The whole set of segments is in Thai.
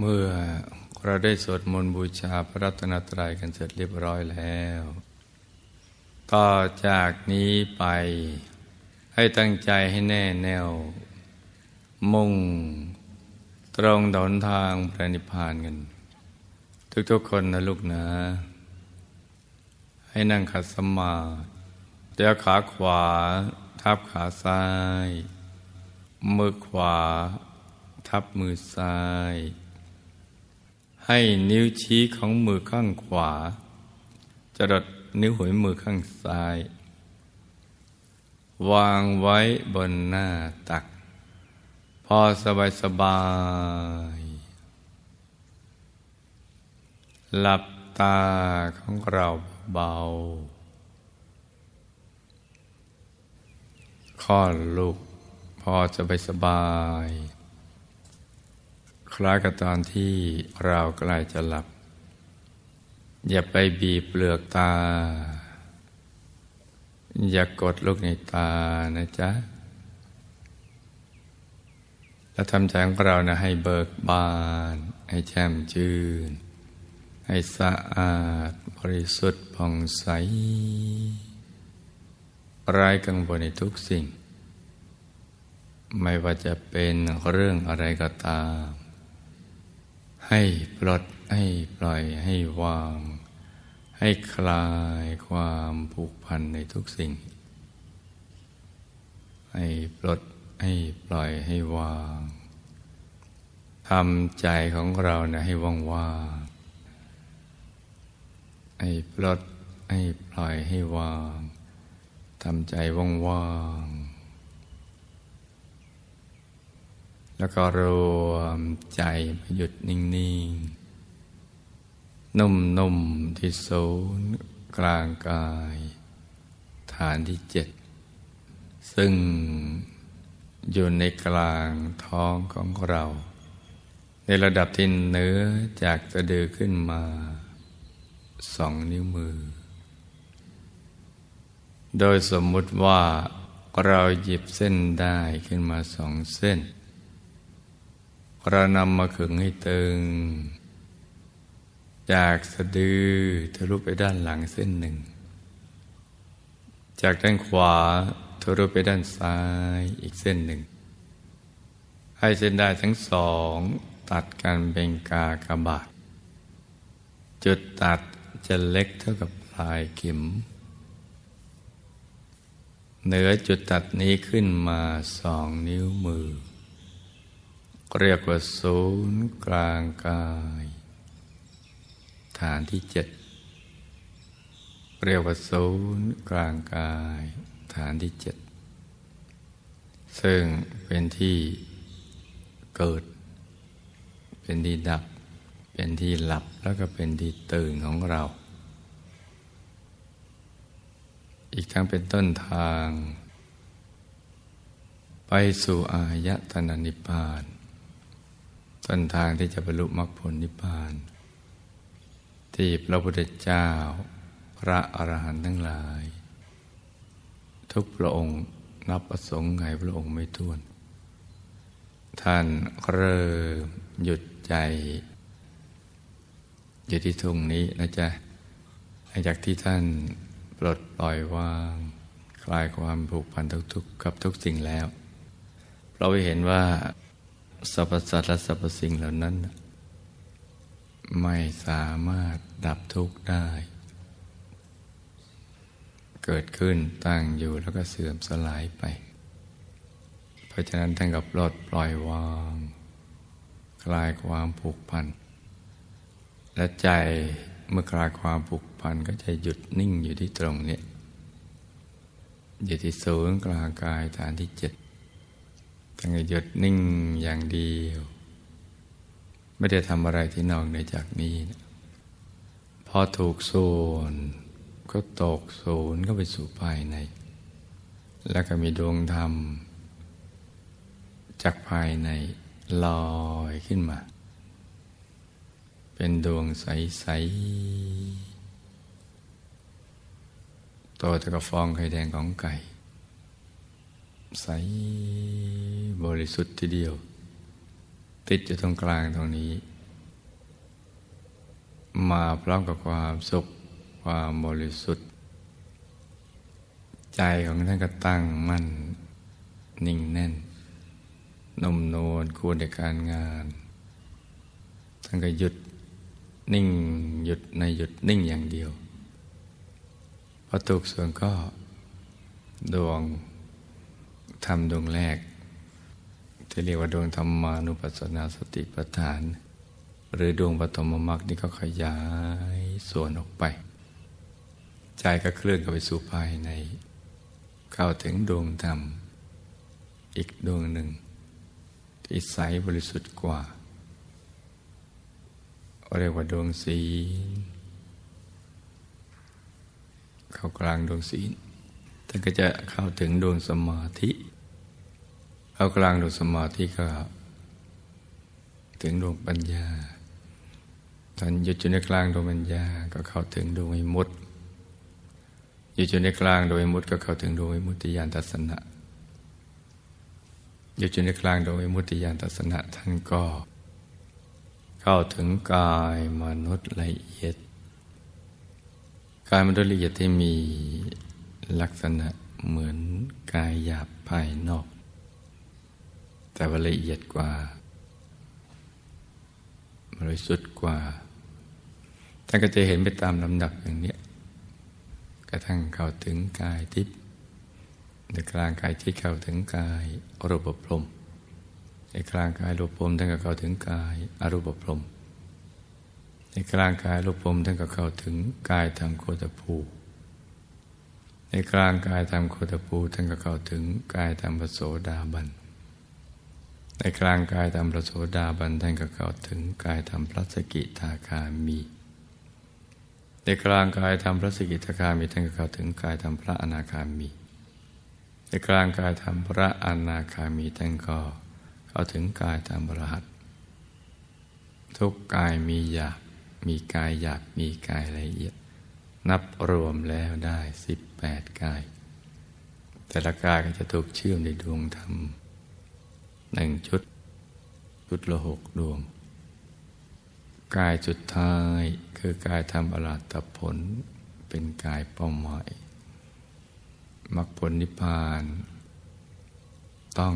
เมื่อเราได้สวดมนต์บูชาพระรัตนตรัยกันเสร็จเรียบร้อยแล้ว ต่อจากนี้ไปให้ตั้งใจให้แน่แน่ว มุ่งตรงดนทางพระนิพพานกัน ทุกๆคนนะลูกนะ ให้นั่งขัดสมาธิเดี๋ยวขาขวา ทับขาซ้าย มือขวา ทับมือซ้าย ให้นิ้วชี้ของมือข้างขวา จรดนิ้วหัวมือข้างซ้าย วางไว้บนหน้าตัก พอสบายสบาย หลับตาของเราเบาคลอดลูกพอจะไปสบาย คล้ายกับตอนที่เราใกล้จะหลับ อย่าไปบีบเปลือกตา อย่ากกดลูกในตานะจ๊ะ แล้วทำใจของเรานะให้เบิกบาน ให้แช่มชื่น ให้สะอาดบริสุทธิ์ผ่องใสไร้กังวลในทุกสิ่ง ไม่ว่าจะเป็นเรื่องอะไรก็ตาม ให้ปลดให้ปล่อยให้วาง ให้คลายความผูกพันในทุกสิ่ง ให้ปลดให้ปล่อยให้วางทำใจของเราเนะให้ว่างว่างให้ปลดให้ปล่อยให้วางทำใจว่างว่าง แล้วก็รวมใจหยุดนิ่ง ๆ นุ่ม ๆ ที่ศูนย์กลางกาย ฐานที่เจ็ด ซึ่งอยู่ในกลางท้องของเรา ในระดับที่เนื้อจากสะดือขึ้นมาสองนิ้วมือ โดยสมมุติว่าเราหยิบเส้นได้ขึ้นมาสองเส้น เรานำมาขึงให้ตึง จากสะดือทะลุไปด้านหลังเส้นหนึ่ง จากด้านขวาทะลุไปด้านซ้ายอีกเส้นหนึ่ง ให้เส้นได้ทั้งสองตัดกันเป็นกากบาทจุดตัดจะเล็กเท่ากับปลายเข็ม เหนือจุดตัดนี้ขึ้นมาสองนิ้วมือ เรียกว่าศูนย์กลางกาย ฐานที่เจ็ดเรียกว่าศูนย์กลางกาย ฐานที่เจ็ดซึ่งเป็นที่เกิด เป็นที่ดับ เป็นที่หลับแล้วก็เป็นที่ตื่นของเรา อีกทั้งเป็นต้นทาง ไปสู่อายตนะนิพพาน ต้นทางที่จะบรรลุมรรคผลนิพพาน ที่พระพุทธเจ้า พระอรหันต์ทั้งหลาย ทุกพระองค์นับประสงค์ไงพระองค์ไม่ท้วน ท่านเริ่มหยุดใจอยู่ที่ทุ่งนี้นะจ๊ะจากที่ท่านปลดปล่อยวาง คลายความผูกพันทุกๆกับทุกสิ่งแล้ว เราไปเห็นว่า สรรพสัตว์และสรรพสิ่งเหล่านั้น ไม่สามารถดับทุกข์ได้ เกิดขึ้นตั้งอยู่แล้วก็เสื่อมสลายไป เพราะฉะนั้นท่านกับปลดปล่อยวาง คลายความผูกพัน และใจเมื่อคลายความผูกพันก็จะหยุดนิ่งอยู่ที่ตรงนี้อยู่ที่ศูนย์กลางกายฐานที่เจ็ด ตั้งหยุดนิ่งอย่างเดียว ไม่ได้ทำอะไรที่นอกเหนือจากนี้นะพอถูกส่วนก็ตกศูนย์ก็ไปสู่ภายใน แล้วก็มีดวงธรรม จากภายในลอยขึ้นมา เป็นดวงใสๆโตเท่ากับฟองไข่แดงของไก่ ใสบริสุทธิ์ทีเดียว ติดอยู่ตรงกลางตรงนี้ มาพร้อมกับความสุขความบริสุทธิ์ ใจของท่านก็ตั้งมั่น นิ่งแน่นนุ่มนควรในการงาน ท่านก็หยุดนิ่งหยุดในหยุดนิ่งอย่างเดียวพอถูกส่วนก็ดวง ทำดวงแรก ที่เรียกว่าดวงธรรมานุปัสสนาสติปัฏฐาน หรือดวงปฐมมรรคนี่ก็ขยายส่วนออกไป ใจก็เคลื่อนเข้าไปสู่ภายใน เข้าถึงดวงธรรม อีกดวงหนึ่งที่ใสบริสุทธิ์กว่า เรียกว่าดวงศีลเข้ากลางดวงศีลท่านก็จะเข้าถึงดวงสมาธิ เข้ากลางดวงสมาธิก็ ถึงดวงปัญญาท่านหยุดอยู่ในกลางดวงปัญญา ก็เข้าถึงดวงวิมุตติหยุดอยู่ในกลางดวงวิมุตติก็เข้าถึงดวงวิมุตติญาณทัศนะหยุดอยู่ในกลางดวงวิมุตติญาณทัศนะท่านก็ เข้าถึงกายมนุษย์ละเอียดกายมนุษย์ละเอียดที่มีลักษณะเหมือนกายหยาบภายนอก แต่ว่าละเอียดกว่าบริสุทธิ์กว่าท่านก็จะเห็นไปตามลำดับอย่างนี้กระทั่งเข้าถึงกายทิพย์ในกลางกายที่เข้าถึงกายอรูปพรมในกลางกายรูปพรมท่านก็เข้าถึงกายอรูปพรมในกลางกายรูปพรมท่านก็เข้าถึงกายธรรมโคตภูในกลางกายธรรมโคตภูท่านก็เข้าถึงกายธรรมปโสดาบัน ในกลางกายธรรมปโสดาบันท่านก็เข้าถึงกายธรรมพระสกิทาคามี ในกลางกายธรรมพระสกิทาคามีท่านก็เข้าถึงกายธรรมพระอนาคามี ในกลางกายธรรมพระอนาคามีท่านก็เข้าถึงกายตามบรหัสทุกกายมีหยาบมีกายหยาบมีกายละเอียด นับรวมแล้วได้สิบแปดกาย แต่ละกายก็จะถูกเชื่อมในดวงธรรม หนึ่งชุด ชุดละหกดวง กายจุดท้ายคือกายทำอรหัตผล เป็นกายเป้าหมายมรรคผลนิพพาน ต้อง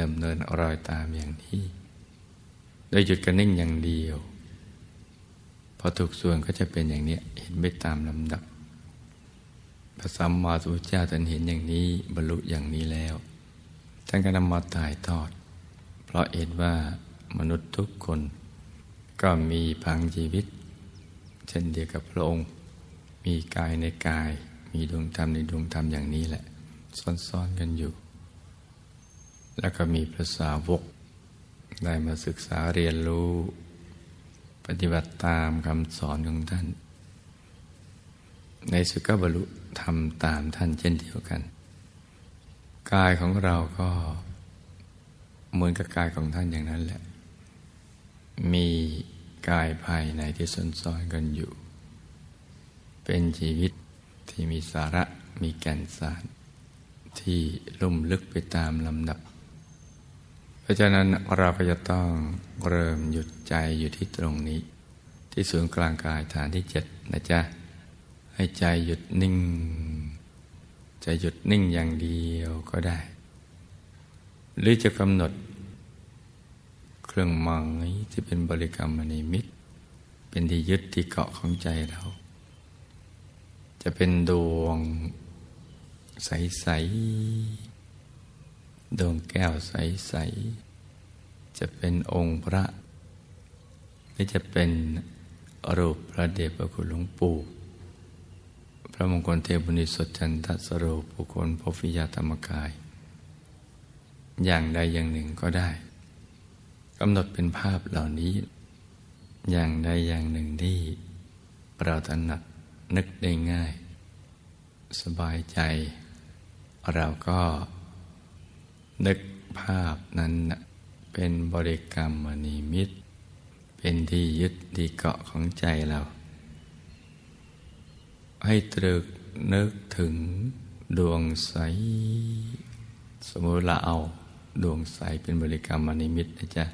ดำเนินรอยตามอย่างนี้ โดยหยุดกันนิ่งอย่างเดียว พอถูกส่วนก็จะเป็นอย่างนี้เห็นไม่ตามลำดับพระสัมมาสัมพุทธเจ้าท่านเห็นอย่างนี้บรรลุอย่างนี้แล้ว ท่านก็นำมาถ่ายทอด เพราะเห็นว่ามนุษย์ทุกคน ก็มีพังชีวิต เช่นเดียวกับพระองค์ มีกายในกาย มีดวงธรรมในดวงธรรมอย่างนี้แหละ ซ้อนๆกันอยู่ แล้วก็มีภาษาวก ได้มาศึกษาเรียนรู้ ปฏิบัติตามคำสอนของท่าน ในสุกบรรลุทำตามท่านเช่นเดียวกัน กายของเราก็เหมือนกับกายของท่านอย่างนั้นแหละ มีกายภายในที่ซ่อนๆกันอยู่ เป็นชีวิตที่มีสาระมีแก่นสาร ที่ลุ่มลึกไปตามลำดับ เพราะฉะนั้นเราก็จะต้องเริ่มหยุดใจอยู่ที่ตรงนี้ ที่ศูนย์กลางกายฐานที่เจ็ดนะจ๊ะ ให้ใจหยุดนิ่ง ใจหยุดนิ่งอย่างเดียวก็ได้ หรือจะกำหนด เครื่องหมายที่เป็นบริกรรมนิมิต เป็นที่ยึดที่เกาะของใจเรา จะเป็นดวงใส ๆ ดวงแก้วใส ๆ จะเป็นองค์พระหรือจะเป็นรูปพระเดชพระคุณหลวงปู่ พระมงคลเทพุนิสดจันทสโรปุคคลพฟิยาธรรมกาย อย่างใดอย่างหนึ่งก็ได้กำหนดเป็นภาพเหล่านี้ อย่างใดอย่างหนึ่งที่เราถนัดนึกได้ง่าย สบายใจ เราก็นึกภาพนั้นเป็นบริกรรมมณีมิตรเป็นที่ยึดที่เกาะของใจเรา ให้ตรึกนึกถึงดวงใส สมมติเราเอาดวงใสเป็นบริกรรมมณีมิตนะจ๊ะ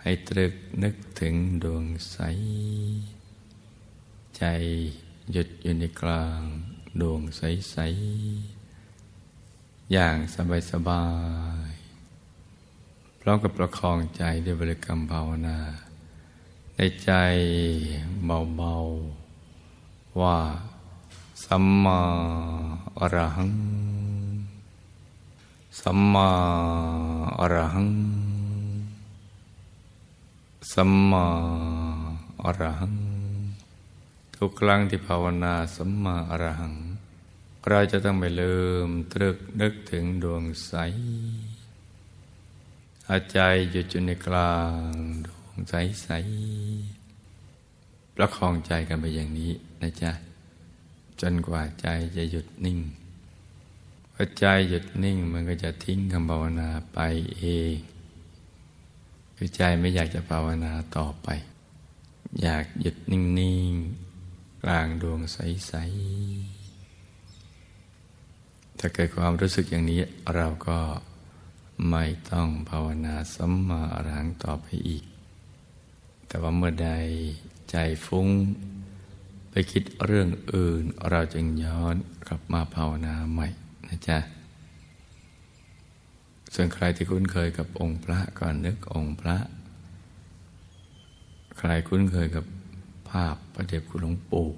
ให้ตรึกนึกถึงดวงใส ใจหยุดอยู่ในกลางดวงใสๆอย่างสบายสบายพร้อมกับประคองใจด้วยบริกรรมภาวนา ในใจเบาๆ ว่าสัมมาอรหัง สัมมาอรหัง สัมมาอรหัง ทุกครั้งที่ภาวนาสัมมาอรหัง เราจะต้องไม่ลืมตรึกนึกถึงดวงใส อาใจหยุดอยู่ในกลางดวงใสๆ ประคองใจกันไปอย่างนี้นะจ๊ะ จนกว่าใจจะหยุดนิ่งพอใจหยุดนิ่งมันก็จะทิ้งคำภาวนาไปเองคือใจไม่อยากจะภาวนาต่อไป อยากหยุดนิ่งๆกลางดวงใสๆถ้าเกิดความรู้สึกอย่างนี้เราก็ไม่ต้องภาวนาสัมมาอรหังต่อไปอีก แต่ว่าเมื่อใด ใจฟุ้ง ไปคิดเรื่องอื่น เราจึงย้อนกลับมาภาวนาใหม่นะจ๊ะส่วนใครที่คุ้นเคยกับองค์พระก่อนนึกองค์พระ ใครคุ้นเคยกับภาพประเด็บคุณหลวงปู่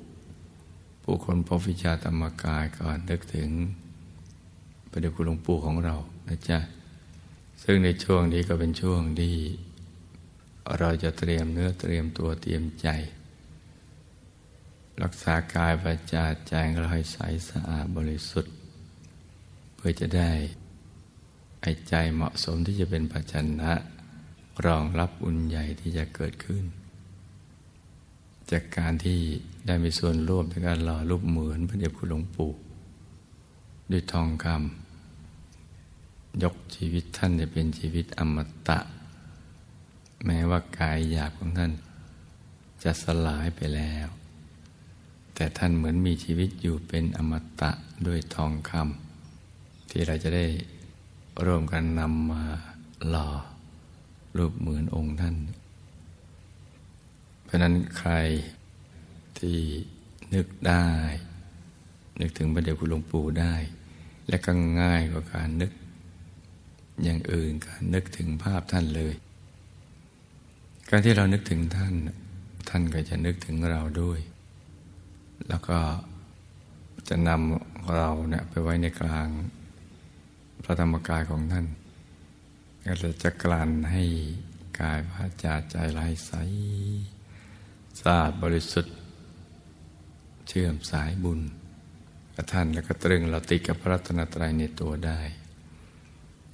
ผู้คนพบวิชาธรรมกายก่อนนึกถึงประเด็บคุณหลวงปู่ของเรานะจ๊ะซึ่งในช่วงนี้ก็เป็นช่วงที่ เราจะเตรียมเนื้อเตรียมตัวเตรียมใจ รักษากายวาจาใจเราให้ใสสะอาดบริสุทธิ์ เพื่อจะได้ไอ้ใจเหมาะสมที่จะเป็นปัจจันะรองรับอุ่นใหญ่ที่จะเกิดขึ้น จากการที่ได้มีส่วนร่วมในการหล่อรูปเหมือนพระเดชคุณหลวงปู่ด้วยทองคำยกชีวิตท่านจะเป็นชีวิตอมตะ แม้ว่ากายหยาบของท่าน จะสลายไปแล้ว แต่ท่านเหมือนมีชีวิตอยู่เป็นอมตะด้วยทองคำที่เราจะได้ร่วมกันนำมาหล่อรูปเหมือนองค์ท่าน เพราะนั้นใครที่นึกได้ นึกถึงพระเดชคุณหลวงปู่ได้ และก็ง่ายกว่าการนึก อย่างอื่นการนึกถึงภาพท่านเลย การที่เรานึกถึงท่าน ท่านก็จะนึกถึงเราด้วย แล้วก็จะนำเราเนี่ยไปไว้ในกลางพระธรรมกายของท่านก็จะกลั่นให้กายวาจาใจลายใสสะอาดบริสุทธิ์ เชื่อมสายบุญกับท่านแล้วก็ตรึงเราติดกับพระรัตนตรัยในตัวได้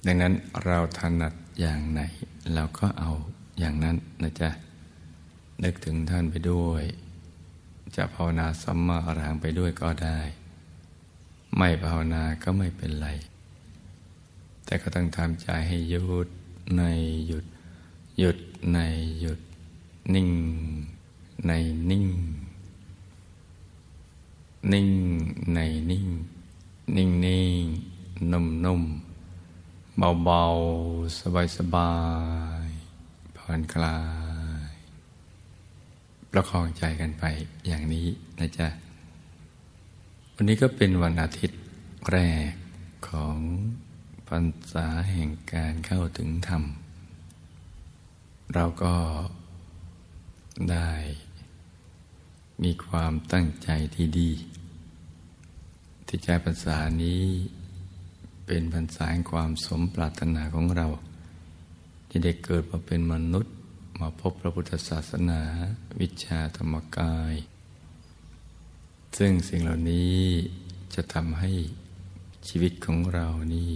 ดังนั้นเราถนัดอย่างไหน เราก็เอา อย่างนั้นนะจ๊ะ นึกถึงท่านไปด้วย จะภาวนาสัมมาอรหังไปด้วยก็ได้ ไม่ภาวนาก็ไม่เป็นไร แต่ก็ต้องทำใจให้หยุดในหยุด หยุดในหยุด นิ่ง ในนิ่ง นิ่งในนิ่ง นิ่งนิ่งนุ่มนุ่มเบาๆสบายๆ ผ่อนคลาย ประคองใจกันไปอย่างนี้นะจ๊ะ วันนี้ก็เป็นวันอาทิตย์แรกของพรรษาแห่งการเข้าถึงธรรม เราก็ได้มีความตั้งใจที่ดี ที่ใจพรรษานี้เป็นพรรษาแห่งความสมปรารถนาของเรา ที่ได้เกิดมาเป็นมนุษย์ มาพบพระพุทธศาสนา วิชาธรรมกาย ซึ่งสิ่งเหล่านี้จะทำให้ชีวิตของเรานี่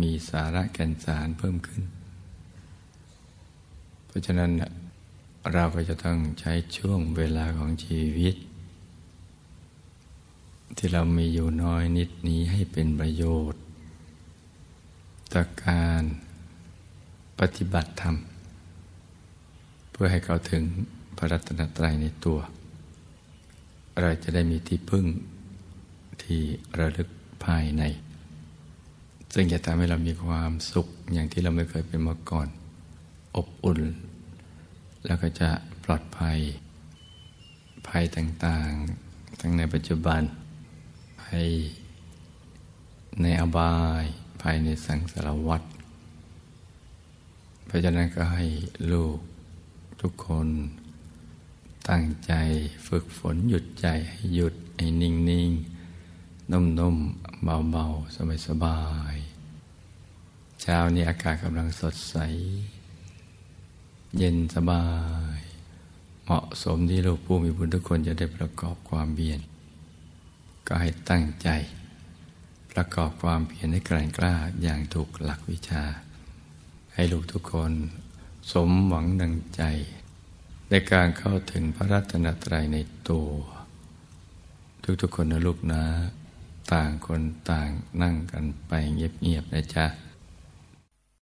มีสาระแก่นสารเพิ่มขึ้น เพราะฉะนั้นเราก็จะต้องใช้ช่วงเวลาของชีวิต ที่เรามีอยู่น้อยนิดนี้ให้เป็นประโยชน์ต่อการ ปฏิบัติธรรม เพื่อให้เขาถึงพระรัตนตรัยในตัว เราจะได้มีที่พึ่งที่ระลึกภายใน ซึ่งจะทำให้เรามีความสุขอย่างที่เราไม่เคยเป็นมาก่อน อบอุ่น แล้วก็จะปลอดภัย ภัยต่างๆ ทั้งในปัจจุบัน ภัยในอบาย ภัยในสังสารวัฏ ราะฉะนั้นก็ให้ลูกทุกคนตั้งใจฝึกฝนหยุดใจให้หยุดให้นิ่งนิ่งนุ่มๆเบาๆสบายๆเช้านี้อากาศกำลังสดใส เย็นสบาย เหมาะสมที่ลูกผู้มีบุญทุกคนจะได้ประกอบความเบียน ก็ให้ตั้งใจ ประกอบความเพียรให้แกร่งกล้าอย่างถูกหลักวิชา ให้ลูกทุกคนสมหวังดังใจ ในการเข้าถึงพระรัตนตรัยในตัว ทุกๆคนนะลูกนะ ต่างคนต่างนั่งกันไปเงียบๆนะจ๊ะ